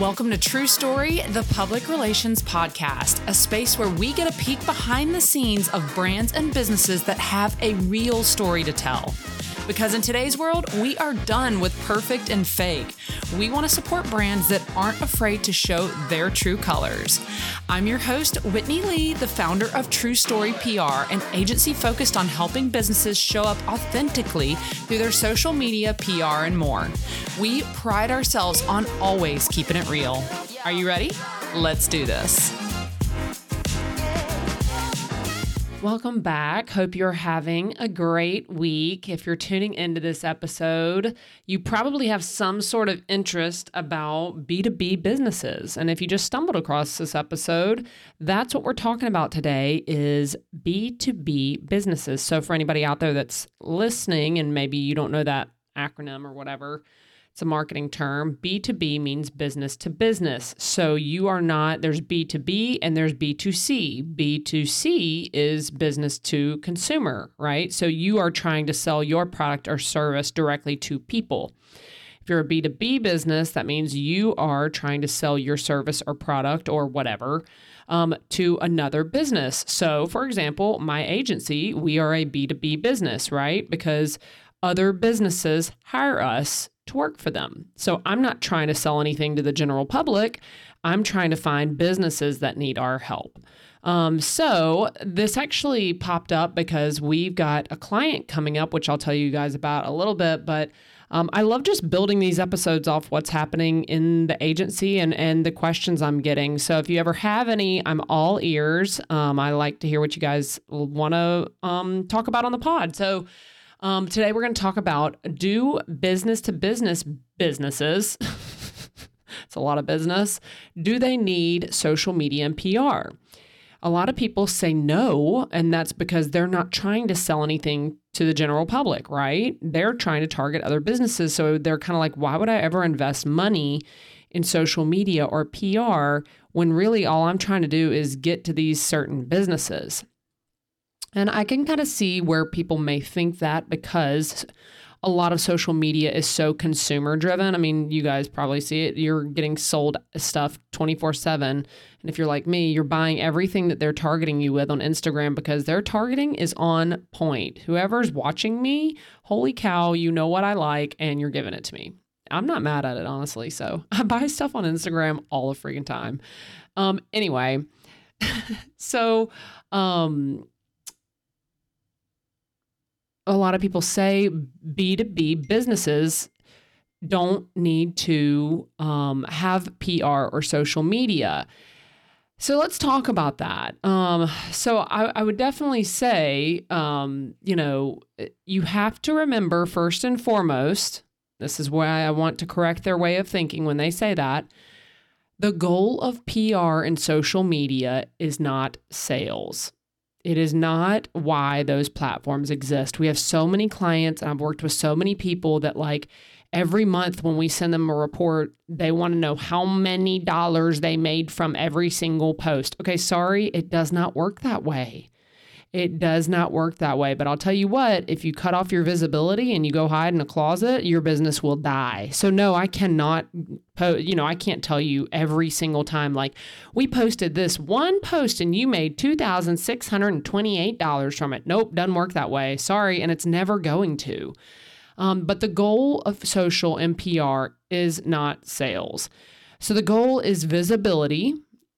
Welcome to True Story, the public relations podcast, a space where we get a peek behind the scenes of brands and businesses that have a real story to tell. Because in today's world, we are done with perfect and fake. We want to support brands that aren't afraid to show their true colors. I'm your host, Whitney Lee, the founder of True Story PR, an agency focused on helping businesses show up authentically through their social media, PR, and more. We pride ourselves on always keeping it real. Are you ready? Let's do this. Welcome back. Hope you're having a great week. If you're tuning into this episode, you probably have some sort of interest about B2B businesses. And if you just stumbled across this episode, that's what we're talking about today is B2B businesses. So for anybody out there that's listening and maybe you don't know that acronym or whatever, it's a marketing term. B2B means business to business. So you are not, there's B2B and there's B2C. B2C is business to consumer, right? So you are trying to sell your product or service directly to people. If you're a B2B business, that means you are trying to sell your service or product or whatever um, to another business. So, for example, my agency, we are a B2B business, right? Because other businesses hire us to work for them. So I'm not trying to sell anything to the general public. I'm trying to find businesses that need our help. Um, so this actually popped up because we've got a client coming up, which I'll tell you guys about a little bit, but um, I love just building these episodes off what's happening in the agency and, and the questions I'm getting. So if you ever have any, I'm all ears. Um, I like to hear what you guys want to um, talk about on the pod. So um, today we're going to talk about do business to business businesses. it's a lot of business. Do they need social media and PR? A lot of people say no, and that's because they're not trying to sell anything to the general public, right? They're trying to target other businesses. So they're kind of like, why would I ever invest money in social media or PR when really all I'm trying to do is get to these certain businesses? And I can kind of see where people may think that because a lot of social media is so consumer driven. I mean, you guys probably see it. You're getting sold stuff 24 7. And if you're like me, you're buying everything that they're targeting you with on Instagram because their targeting is on point. Whoever's watching me, holy cow, you know what I like and you're giving it to me. I'm not mad at it, honestly. So I buy stuff on Instagram all the freaking time. Um, anyway, so um, a lot of people say B2B businesses don't need to um, have PR or social media. So let's talk about that. Um, so I, I, would definitely say, um, you know, you have to remember first and foremost, this is why I want to correct their way of thinking when they say that. The goal of PR and social media is not sales. It is not why those platforms exist. We have so many clients, and I've worked with so many people that, like, every month when we send them a report, they want to know how many dollars they made from every single post. Okay, sorry, it does not work that way. It does not work that way. But I'll tell you what, if you cut off your visibility and you go hide in a closet, your business will die. So, no, I cannot, po- you know, I can't tell you every single time, like, we posted this one post and you made $2,628 from it. Nope, doesn't work that way. Sorry. And it's never going to. Um, but the goal of social and PR is not sales. So the goal is visibility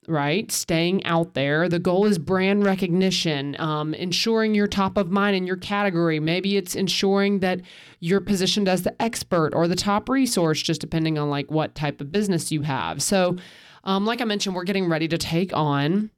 right? Staying out there. The goal is brand recognition, um, ensuring you're top of mind in your category. Maybe it's ensuring that you're positioned as the expert or the top resource, just depending on like what type of business you have. So, um, like I mentioned, we're getting ready to take on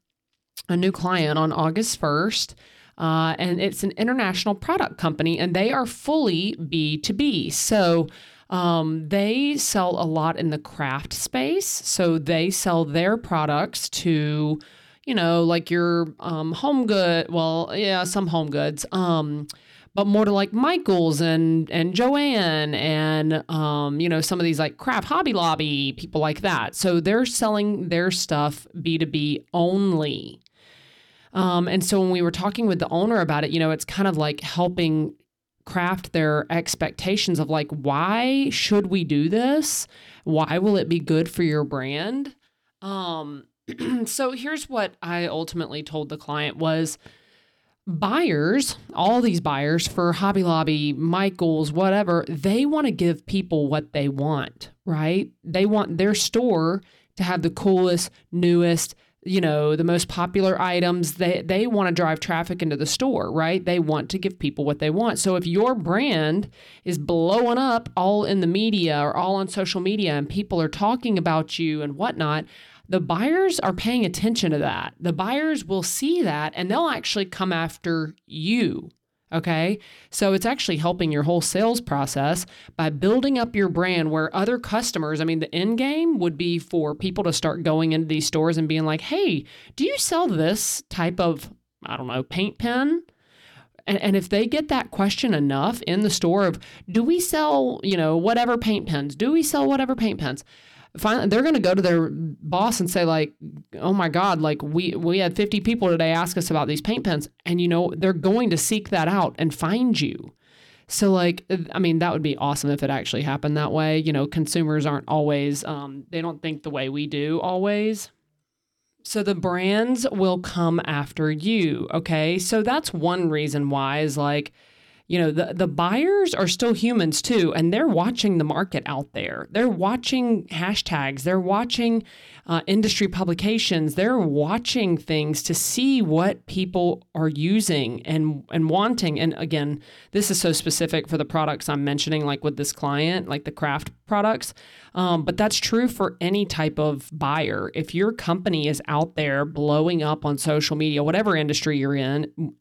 a new client on August 1st. Uh, and it's an international product company, and they are fully B2B. So, um, they sell a lot in the craft space. So they sell their products to, you know, like your um, home good. Well, yeah, some home goods. Um, but more to like Michaels and and Joann and um, you know some of these like craft Hobby Lobby people like that. So they're selling their stuff B two B only. Um, and so when we were talking with the owner about it, you know, it's kind of like helping craft their expectations of like, why should we do this? Why will it be good for your brand? Um, so here's what I ultimately told the client was buyers, all these buyers for Hobby Lobby, Michaels, whatever, they want to give people what they want, right? They want their store to have the coolest, newest, you know, the most popular items. They they want to drive traffic into the store, right? They want to give people what they want. So if your brand is blowing up all in the media or all on social media and people are talking about you and whatnot, the buyers are paying attention to that. The buyers will see that and they'll actually come after you. Okay. So it's actually helping your whole sales process by building up your brand where other customers, I mean, the end game would be for people to start going into these stores and being like, hey, do you sell this type of, I don't know, paint pen? And, and if they get that question enough in the store of, do we sell, you know, whatever paint pens? Do we sell whatever paint pens? Finally they're going to go to their boss and say like oh my god like we we had 50 people today ask us about these paint pens and you know they're going to seek that out and find you. So like i mean that would be awesome if it actually happened that way. You know consumers aren't always um, they don't think the way we do always. So the brands will come after you okay? So that's one reason why is like you know the the buyers are still humans too and they're watching the market out there. They're watching hashtags. They're watching uh, industry publications. They're watching things to see what people are using and and wanting. And again this is so specific for the products i'm mentioning like with this client like the craft products. Um, but that's true for any type of buyer. If your company is out there blowing up on social media whatever industry you're in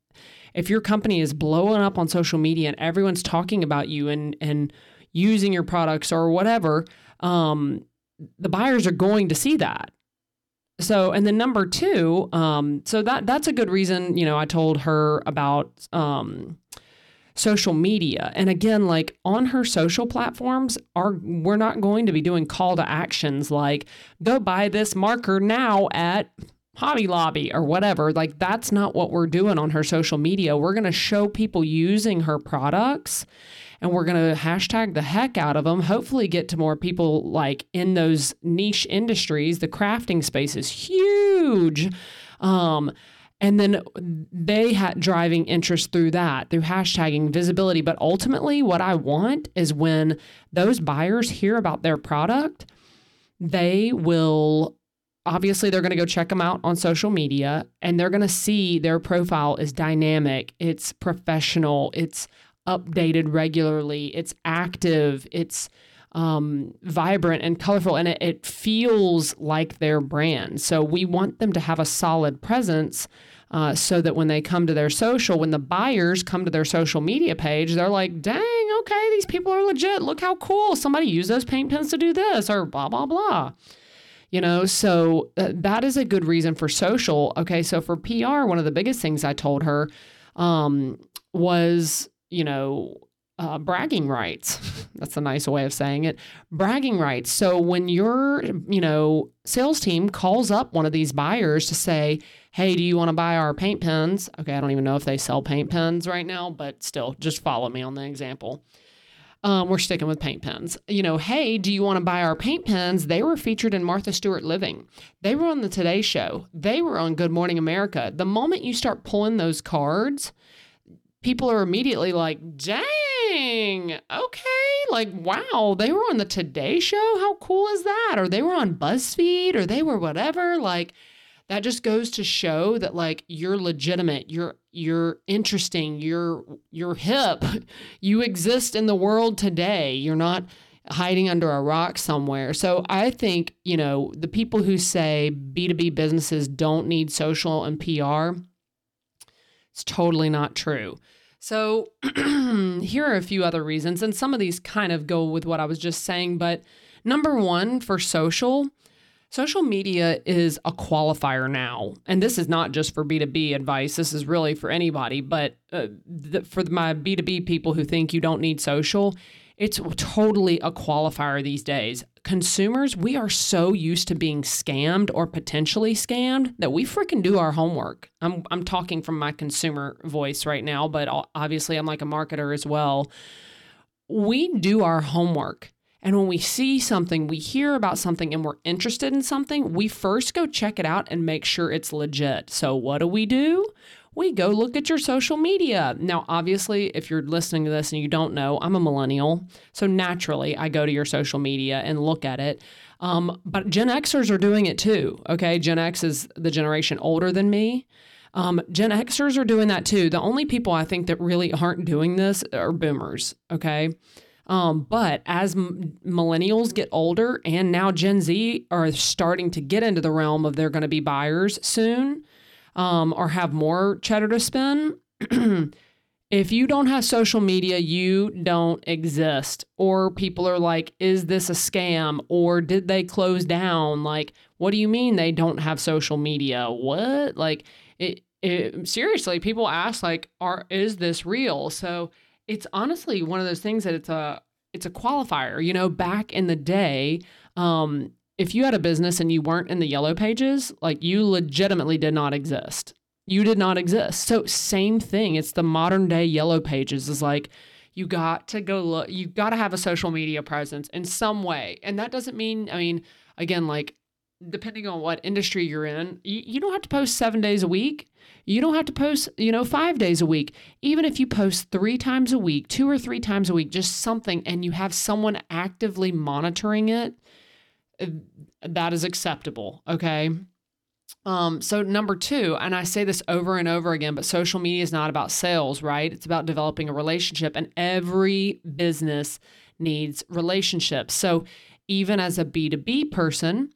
if your company is blowing up on social media and everyone's talking about you and and using your products or whatever, um, the buyers are going to see that. So, and then number two, um, so that that's a good reason. You know, I told her about um, social media, and again, like on her social platforms, are we're not going to be doing call to actions like go buy this marker now at Hobby Lobby or whatever. Like, that's not what we're doing on her social media. We're going to show people using her products and we're going to hashtag the heck out of them. Hopefully, get to more people like in those niche industries. The crafting space is huge. Um, and then they had driving interest through that, through hashtagging visibility. But ultimately, what I want is when those buyers hear about their product, they will obviously they're going to go check them out on social media and they're going to see their profile is dynamic, it's professional, it's updated regularly, it's active, it's um, vibrant and colorful, and it, it feels like their brand. So we want them to have a solid presence. Uh, so that when they come to their social, when the buyers come to their social media page, they're like, dang, okay, these people are legit. Look how cool. Somebody used those paint pens to do this, or blah, blah, blah you know? So uh, that is a good reason for social. Okay so for pr one of the biggest things i told her um, was you know uh, bragging rights. That's a nice way of saying it. Bragging rights. So when your you know sales team calls up one of these buyers to say hey do you want to buy our paint pens? Okay i don't even know if they sell paint pens right now but still just follow me on the example um, we're sticking with paint pens. You know, hey, do you want to buy our paint pens? They were featured in Martha Stewart Living. They were on the Today Show. They were on Good Morning America. The moment you start pulling those cards, people are immediately like, dang, okay, like, wow, they were on the Today Show. How cool is that? Or they were on BuzzFeed or they were whatever. Like, that just goes to show that like you're legitimate you're you're interesting you're you're hip. You exist in the world today. You're not hiding under a rock somewhere. So i think you know the people who say b2b businesses don't need social and pr it's totally not true. So here are a few other reasons and some of these kind of go with what i was just saying but number one for social Social media is a qualifier now. And this is not just for B2B advice, this is really for anybody. But uh, the, for my B2B people who think you don't need social, it's totally a qualifier these days. Consumers, we are so used to being scammed or potentially scammed that we freaking do our homework. I'm I'm talking from my consumer voice right now, but obviously I'm like a marketer as well. We do our homework. And when we see something, we hear about something and we're interested in something, we first go check it out and make sure it's legit. So what do we do? we go look at your social media. Now, obviously, if you're listening to this and you don't know, I'm a millennial. So naturally, I go to your social media and look at it. Um, but Gen Xers are doing it too. Okay. Gen X is the generation older than me. Um, Gen Xers are doing that too. The only people I think that really aren't doing this are boomers. Okay. Um, but as m- millennials get older and now Gen Z are starting to get into the realm of they're going to be buyers soon, um, or have more cheddar to spend, if you don't have social media, you don't exist. Or people are like, is this a scam? Or did they close down? Like, what do you mean they don't have social media? What? Like, it, it seriously, people ask, like, are is this real? So it's honestly one of those things that it's a it's a qualifier. You know, back in the day, um, if you had a business and you weren't in the yellow pages, like you legitimately did not exist. You did not exist. So same thing. It's the modern day yellow pages is like you got to go look you got to have a social media presence in some way. And that doesn't mean I mean again like depending on what industry you're in, you, don't have to post 7 days a week. You don't have to post, you know, 5 days a week. Even if you post 3 times a week, 2 or 3 times a week, just something and you have someone actively monitoring it, that is acceptable. Okay. Um, so number two, and I say this over and over again, but social media is not about sales, right? It's about developing a relationship, and every business needs relationships. So even as a B2B person,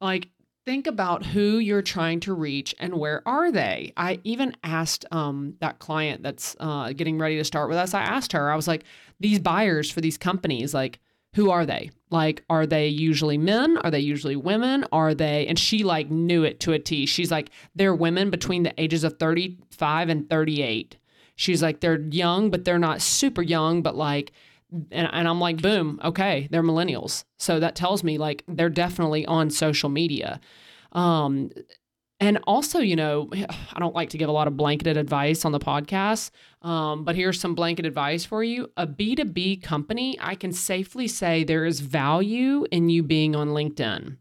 like think about who you're trying to reach and where are they. I even asked um, that client that's uh, getting ready to start with us, I asked her, I was like, these buyers for these companies, like, who are they? Like, are they usually men? Are they usually women? Are they, and she like knew it to a T. She's like, they're women between the ages of 35 and 38. She's like, they're young, but they're not super young, but like, and, and I'm like, boom, okay, they're millennials. So that tells me like they're definitely on social media. Um, and also, you know, I don't like to give a lot of blanketed advice on the podcast, um, but here's some blanket advice for you. A B2B company, I can safely say there is value in you being on LinkedIn.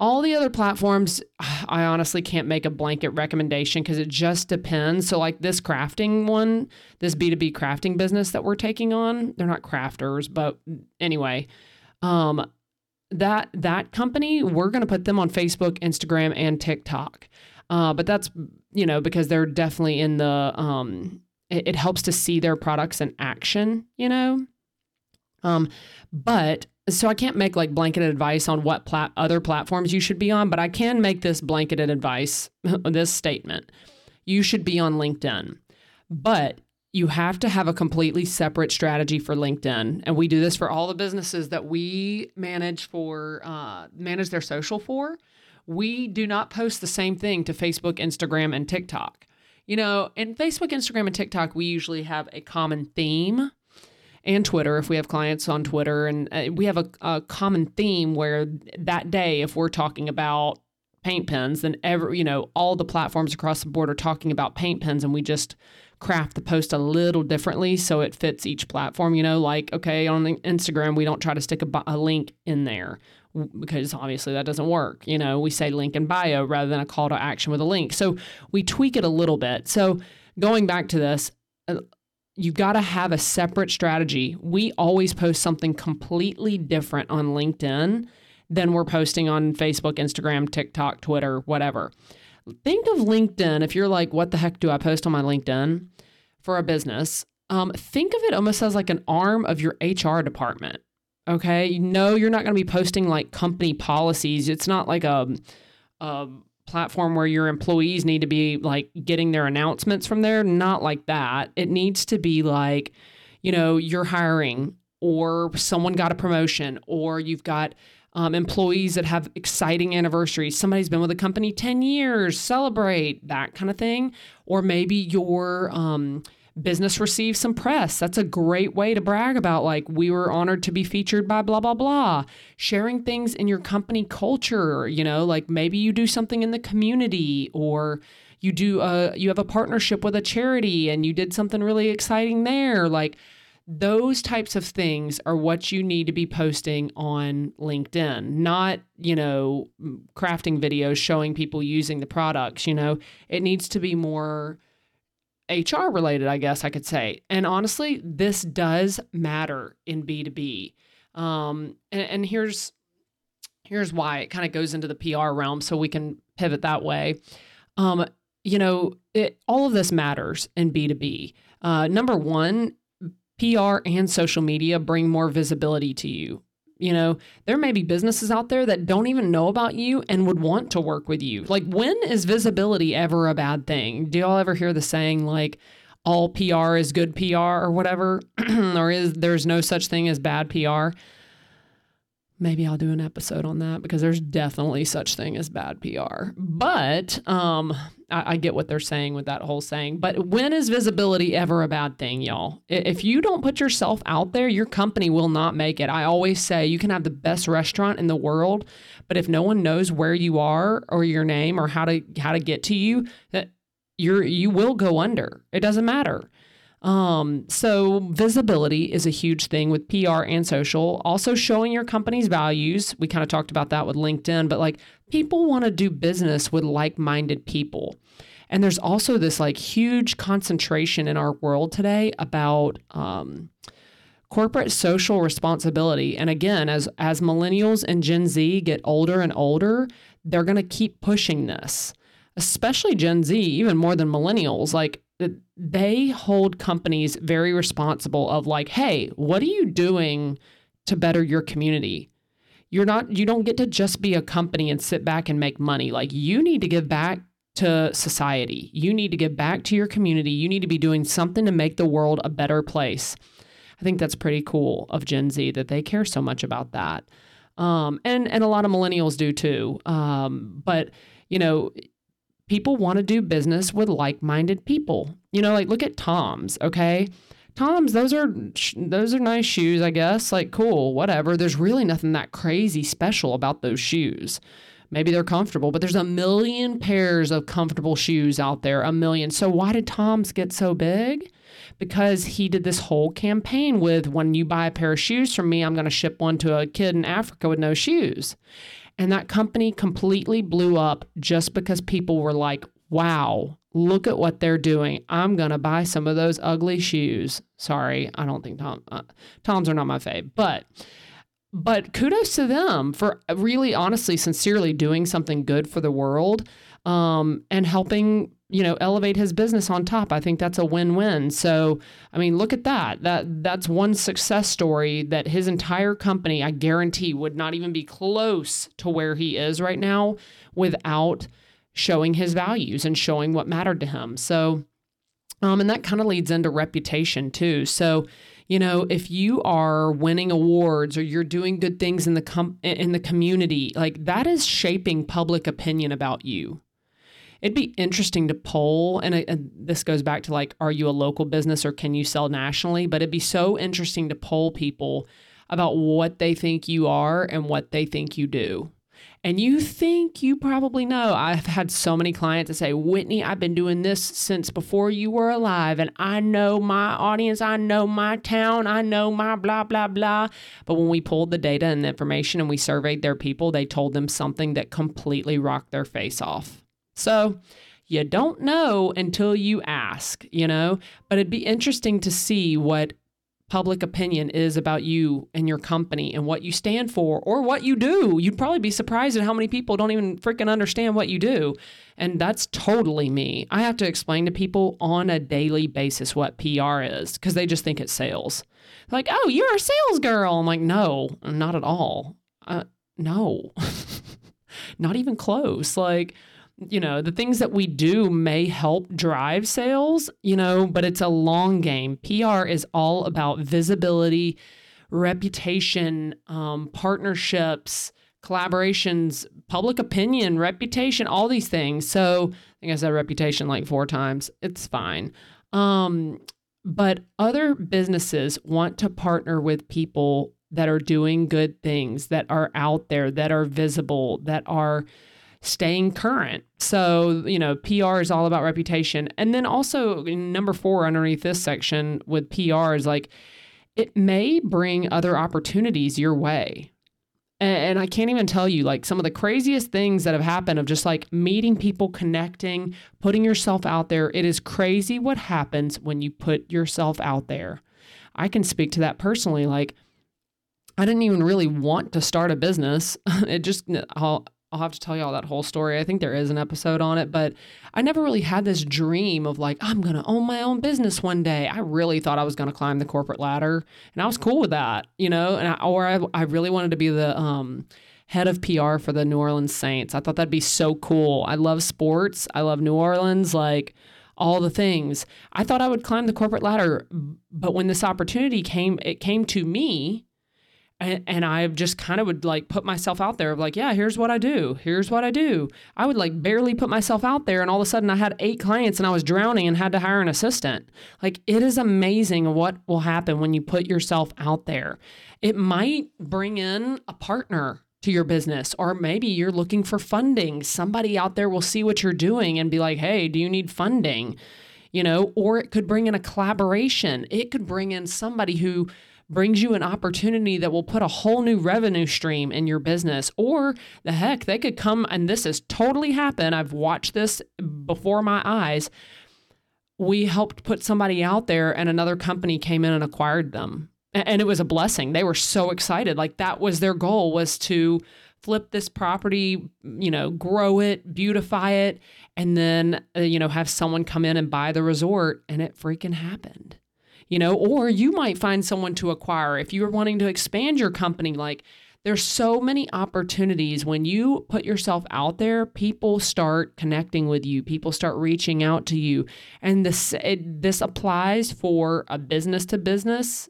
All the other platforms, I honestly can't make a blanket recommendation because it just depends. So, like this crafting one, this B2B crafting business that we're taking on, they're not crafters, but anyway, um, that that company we're going to put them on facebook instagram and tiktok uh, but that's you know because they're definitely in the um, it, it, helps to see their products in action you know um, but so i can't make like blanket advice on what plat- other platforms you should be on but i can make this blanketed advice this statement you should be on linkedin but you have to have a completely separate strategy for LinkedIn. And we do this for all the businesses that we manage for, uh, manage their social for. We do not post the same thing to Facebook, Instagram, and TikTok. You know, in Facebook, Instagram, and TikTok, we usually have a common theme and Twitter if we have clients on Twitter. And uh, we have a, a common theme where that day, if we're talking about paint pens, then every, you know, all the platforms across the board are talking about paint pens and we just craft the post a little differently so it fits each platform. You know, like, okay, on Instagram, we don't try to stick a, a link in there because obviously that doesn't work. You know, we say link in bio rather than a call to action with a link. So we tweak it a little bit. So going back to this, you've got to have a separate strategy. We always post something completely different on LinkedIn than we're posting on Facebook, Instagram, TikTok, Twitter, whatever. Think of LinkedIn if you're like, what the heck do I post on my LinkedIn for a business? Um, think of it almost as like an arm of your HR department. Okay. You know, you're not going to be posting like company policies. It's not like a, a platform where your employees need to be like getting their announcements from there. Not like that. It needs to be like, you know, you're hiring or someone got a promotion or you've got um, employees that have exciting anniversaries. Somebody's been with a company 10 years, celebrate that kind of thing. Or maybe your um, business receives some press. That's a great way to brag about, like, we were honored to be featured by blah, blah, blah. Sharing things in your company culture, you know, like maybe you do something in the community or you do a, you have a partnership with a charity and you did something really exciting there. Like, those types of things are what you need to be posting on LinkedIn, not, you know, crafting videos showing people using the products. You know, it needs to be more HR related, I guess I could say. And honestly, this does matter in B2B. Um, and, and here's here's why it kind of goes into the PR realm so we can pivot that way. Um, you know, it, all of this matters in B2B. Uh, number one, PR and social media bring more visibility to you. You know, there may be businesses out there that don't even know about you and would want to work with you. Like, when is visibility ever a bad thing? Do y'all ever hear the saying, like, all PR is good PR or whatever? or is there's no such thing as bad PR? Maybe I'll do an episode on that because there's definitely such thing as bad PR. But um, I, I, get what they're saying with that whole saying. But when is visibility ever a bad thing, y'all? If you don't put yourself out there, your company will not make it. I always say you can have the best restaurant in the world, but if no one knows where you are or your name or how to how to get to you, that you're you will go under. It doesn't matter. Um, so visibility is a huge thing with PR and social. Also showing your company's values. We kind of talked about that with LinkedIn, but like people want to do business with like-minded people. And there's also this like huge concentration in our world today about um, corporate social responsibility. And again, as as millennials and Gen Z get older and older, they're going to keep pushing this. Especially Gen Z, even more than millennials. Like they hold companies very responsible of like, hey, what are you doing to better your community? You're not you don't get to just be a company and sit back and make money. Like you need to give back to society. You need to give back to your community. You need to be doing something to make the world a better place. I think that's pretty cool of Gen Z that they care so much about that. Um, and and a lot of millennials do too. Um, but you know, people want to do business with like-minded people. You know, like look at Tom's, okay? Tom's, those are those are nice shoes, I guess. Like cool, whatever. There's really nothing that crazy special about those shoes. Maybe they're comfortable, but there's a million pairs of comfortable shoes out there, a million. So why did Tom's get so big? Because he did this whole campaign with when you buy a pair of shoes from me, I'm going to ship one to a kid in Africa with no shoes. And that company completely blew up just because people were like, wow, look at what they're doing. I'm going to buy some of those ugly shoes. Sorry, I don't think Tom, uh, Toms are not my fave, but but kudos to them for really honestly sincerely doing something good for the world um, and helping you know elevate his business on top. I think that's a win-win. So i mean look at that. That that's one success story that his entire company i guarantee would not even be close to where he is right now without showing his values and showing what mattered to him. So um, and that kind of leads into reputation too. So you know if you are winning awards or you're doing good things in the com- in the community like that is shaping public opinion about you it'd be interesting to poll and, and, this goes back to like are you a local business or can you sell nationally? But it'd be so interesting to poll people about what they think you are and what they think you do. And you think you probably know. I've had so many clients that say whitney i've been doing this since before you were alive and i know my audience i know my town i know my blah blah blah. But when we pulled the data and the information and we surveyed their people they told them something that completely rocked their face off so you don't know until you ask, you know? But it'd be interesting to see what public opinion is about you and your company and what you stand for or what you do. You'd probably be surprised at how many people don't even freaking understand what you do. And that's totally me. I have to explain to people on a daily basis what PR is because they just think it's sales. like, oh, you're a sales girl. I'm like, no, not at all. Uh, no, not even close. Like, you know, the things that we do may help drive sales, you know, but it's a long game. PR is all about visibility, reputation, um, partnerships, collaborations, public opinion, reputation, all these things. So I think I said reputation like four times. It's fine. Um, but other businesses want to partner with people that are doing good things, that are out there, that are visible, that are staying current. So, you know, PR is all about reputation. And then also, number four, underneath this section with PR is like, it may bring other opportunities your way. And I can't even tell you like some of the craziest things that have happened of just like meeting people, connecting, putting yourself out there. It is crazy what happens when you put yourself out there. I can speak to that personally. Like, I didn't even really want to start a business. It just, I'll, I'll have to tell y'all that whole story. I think there is an episode on it, but I never really had this dream of like, I'm going to own my own business one day. I really thought I was going to climb the corporate ladder and I was cool with that, you know, and I, or I, I really wanted to be the, um, head of PR for the New Orleans Saints. I thought that'd be so cool. I love sports. I love New Orleans, like all the things. I thought I would climb the corporate ladder, but when this opportunity came, it came to me and, I just kind of would like put myself out there of like, yeah, here's what I do. Here's what I do. I would like barely put myself out there. And all of a sudden I had eight clients and I was drowning and had to hire an assistant. Like it is amazing what will happen when you put yourself out there. It might bring in a partner to your business, or maybe you're looking for funding. Somebody out there will see what you're doing and be like, hey, do you need funding? You know, or it could bring in a collaboration. It could bring in somebody who brings you an opportunity that will put a whole new revenue stream in your business. Or the heck, they could come, and this has totally happened. I've watched this before my eyes. We helped put somebody out there, and another company came in and acquired them. And it was a blessing. They were so excited. Like that was their goal was to flip this property, you know, grow it, beautify it, and then, uh, you know, have someone come in and buy the resort. And it freaking happened you know, or you might find someone to acquire if you're wanting to expand your company. Like there's so many opportunities when you put yourself out there, people start connecting with you, people start reaching out to you. And this it, this applies for a business to business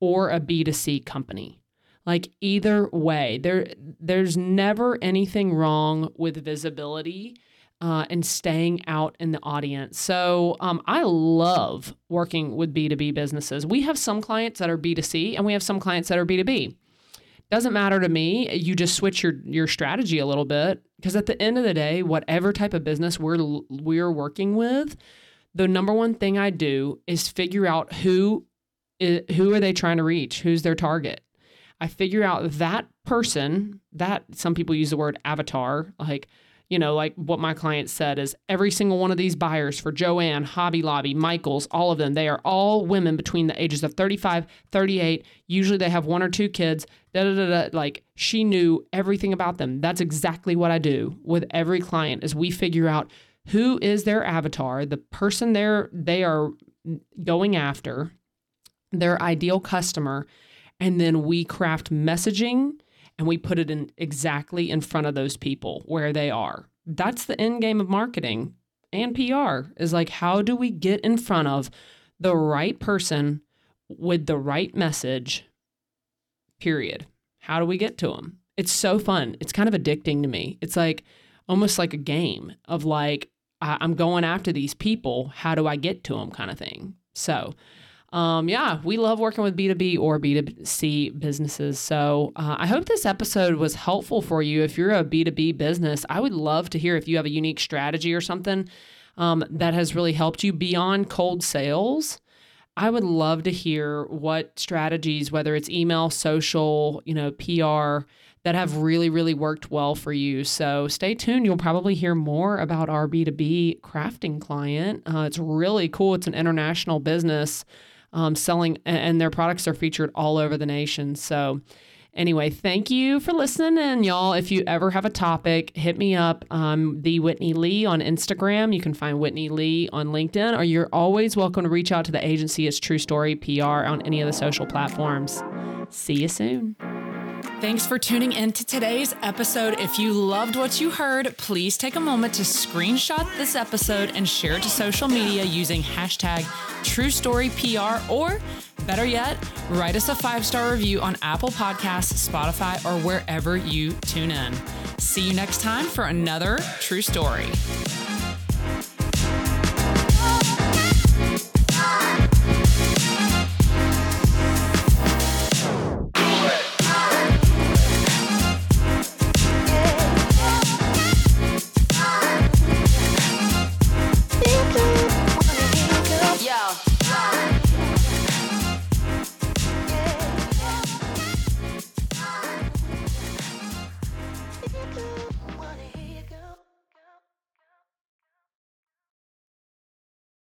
or a B2C company. Like either way, there there's never anything wrong with visibility uh, and staying out in the audience. So um, I love working with B2B businesses. We have some clients that are B2C and we have some clients that are B2B. Doesn't matter to me. You just switch your your strategy a little bit because at the end of the day, whatever type of business we're we're working with, the number one thing I do is figure out who is, who are they trying to reach? Who's their target? I figure out that person, that some people use the word avatar, like you know, like what my client said is every single one of these buyers for Joann, Hobby Lobby, Michaels, all of them, they are all women between the ages of 35, 38. Usually they have one or two kids. Da, da, da, da. Like she knew everything about them. That's exactly what I do with every client is we figure out who is their avatar, the person they're they are going after, their ideal customer, and then we craft messaging and we put it in exactly in front of those people where they are. That's the end game of marketing and PR is like, how do we get in front of the right person with the right message? Period. How do we get to them? It's so fun. It's kind of addicting to me. It's like almost like a game of like, I'm going after these people. How do I get to them kind of thing. So, um, yeah, we love working with B2B or B2C businesses. So uh, I hope this episode was helpful for you. If you're a B2B business, I would love to hear if you have a unique strategy or something um, that has really helped you beyond cold sales. I would love to hear what strategies, whether it's email, social, you know, PR, that have really, really worked well for you. So stay tuned. You'll probably hear more about our B2B crafting client. Uh, it's really cool. It's an international business um, selling, and their products are featured all over the nation. So, anyway, thank you for listening. And y'all, if you ever have a topic, hit me up. The Whitney Lee on Instagram. You can find Whitney Lee on LinkedIn, or you're always welcome to reach out to the agency. It's True Story PR on any of the social platforms. See you soon. Thanks for tuning in to today's episode. If you loved what you heard, please take a moment to screenshot this episode and share it to social media using hashtag TrueStoryPR or better yet, write us a five star review on Apple Podcasts, Spotify, or wherever you tune in. See you next time for another True Story.